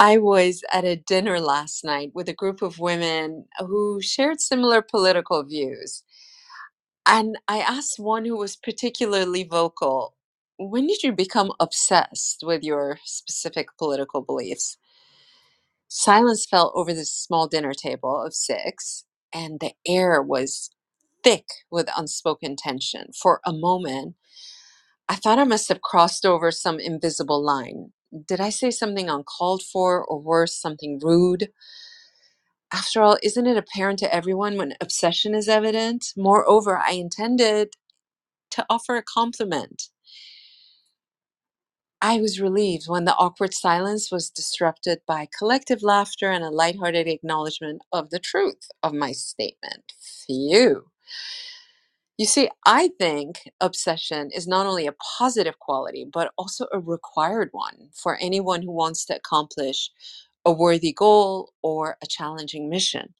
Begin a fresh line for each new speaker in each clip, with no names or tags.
I was at a dinner last night with a group of women who shared similar political views. And I asked one who was particularly vocal, when did you become obsessed with your specific political beliefs? Silence fell over this small dinner table of six, and the air was thick with unspoken tension. For a moment, I thought I must have crossed over some invisible line. Did I say something uncalled for, or worse, something rude? After all, isn't it apparent to everyone when obsession is evident? Moreover, I intended to offer a compliment. I was relieved when the awkward silence was disrupted by collective laughter and a lighthearted acknowledgement of the truth of my statement. Phew. You see, I think obsession is not only a positive quality, but also a required one for anyone who wants to accomplish a worthy goal or a challenging mission.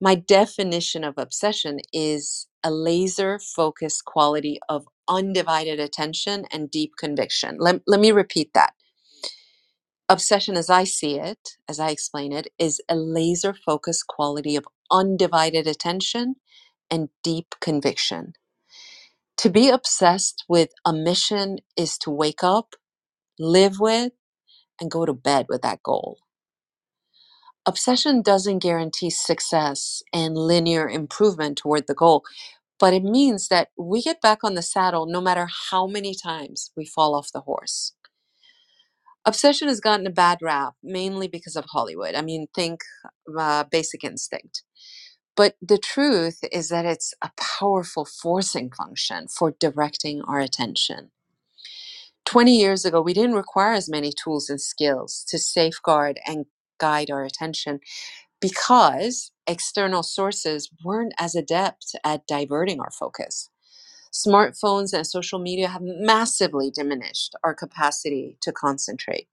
My definition of obsession is a laser focused quality of undivided attention and deep conviction. Let, let me repeat that. Obsession, as I see it, as I explain it, is a laser focused quality of undivided attention and deep conviction. To be obsessed with a mission is to wake up, live with, and go to bed with that goal. Obsession doesn't guarantee success and linear improvement toward the goal, but it means that we get back on the saddle no matter how many times we fall off the horse. Obsession has gotten a bad rap, mainly because of Hollywood. I mean, think uh, Basic Instinct. But the truth is that it's a powerful forcing function for directing our attention. 20 years ago, we didn't require as many tools and skills to safeguard and guide our attention because external sources weren't as adept at diverting our focus. Smartphones and social media have massively diminished our capacity to concentrate.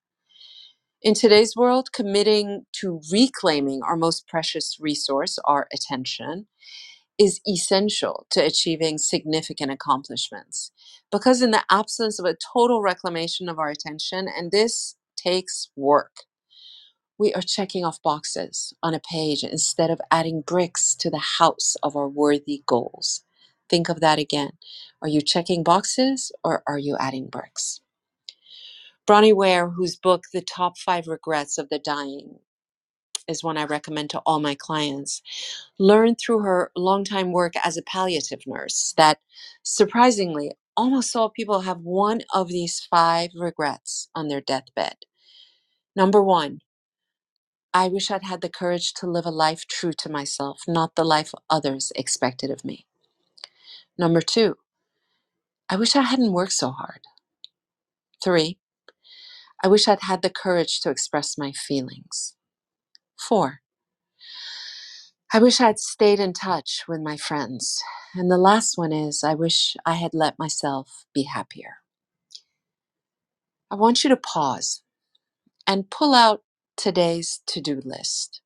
In today's world, committing to reclaiming our most precious resource, our attention, is essential to achieving significant accomplishments. Because, in the absence of a total reclamation of our attention, and this takes work, we are checking off boxes on a page instead of adding bricks to the house of our worthy goals. Think of that again. Are you checking boxes or are you adding bricks? Bronnie Ware, whose book, The Top Five Regrets of the Dying, is one I recommend to all my clients, learned through her longtime work as a palliative nurse that surprisingly, almost all people have one of these five regrets on their deathbed. Number one, I wish I'd had the courage to live a life true to myself, not the life others expected of me. Number two, I wish I hadn't worked so hard. Three, I wish I'd had the courage to express my feelings. Four, I wish I'd stayed in touch with my friends. And the last one is I wish I had let myself be happier. I want you to pause and pull out today's to do list.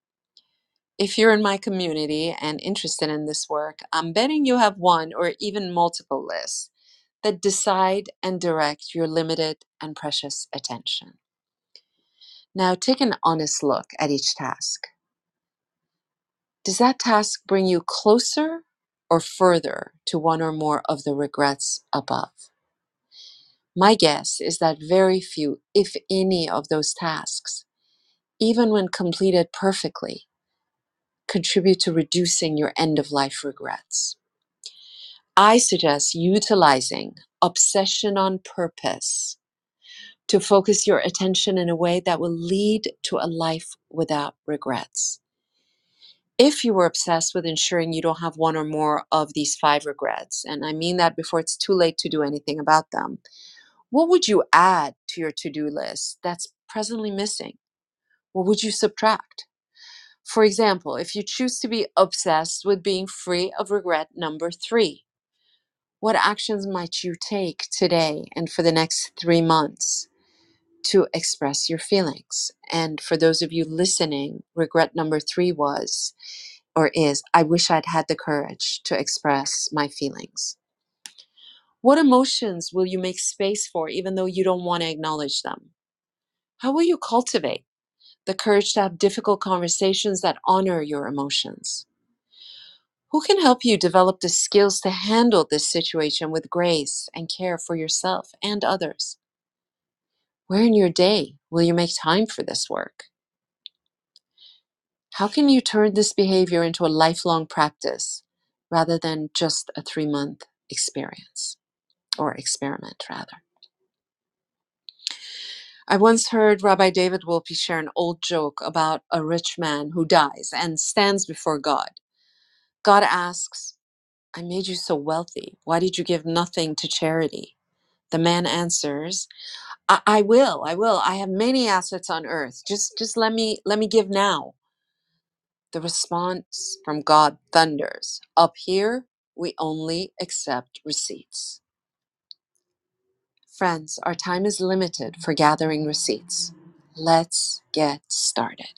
If you're in my community and interested in this work, I'm betting you have one or even multiple lists that decide and direct your limited and precious attention. Now take an honest look at each task. Does that task bring you closer or further to one or more of the regrets above? My guess is that very few, if any, of those tasks, even when completed perfectly, contribute to reducing your end of life regrets. I suggest utilizing obsession on purpose to focus your attention in a way that will lead to a life without regrets. If you were obsessed with ensuring you don't have one or more of these five regrets, and I mean that before it's too late to do anything about them, what would you add to your to do list that's presently missing? What would you subtract? For example, if you choose to be obsessed with being free of regret, number three, what actions might you take today and for the next three months to express your feelings? And for those of you listening, regret number three was or is I wish I'd had the courage to express my feelings. What emotions will you make space for even though you don't want to acknowledge them? How will you cultivate the courage to have difficult conversations that honor your emotions. Who can help you develop the skills to handle this situation with grace and care for yourself and others? Where in your day will you make time for this work? How can you turn this behavior into a lifelong practice rather than just a three month experience or experiment, rather? I once heard Rabbi David Wolpe share an old joke about a rich man who dies and stands before God. God asks, I made you so wealthy. Why did you give nothing to charity? The man answers, I, I will, I will. I have many assets on earth. Just just let me let me give now. The response from God thunders. Up here, we only accept receipts. Friends, our time is limited for gathering receipts. Let's get started.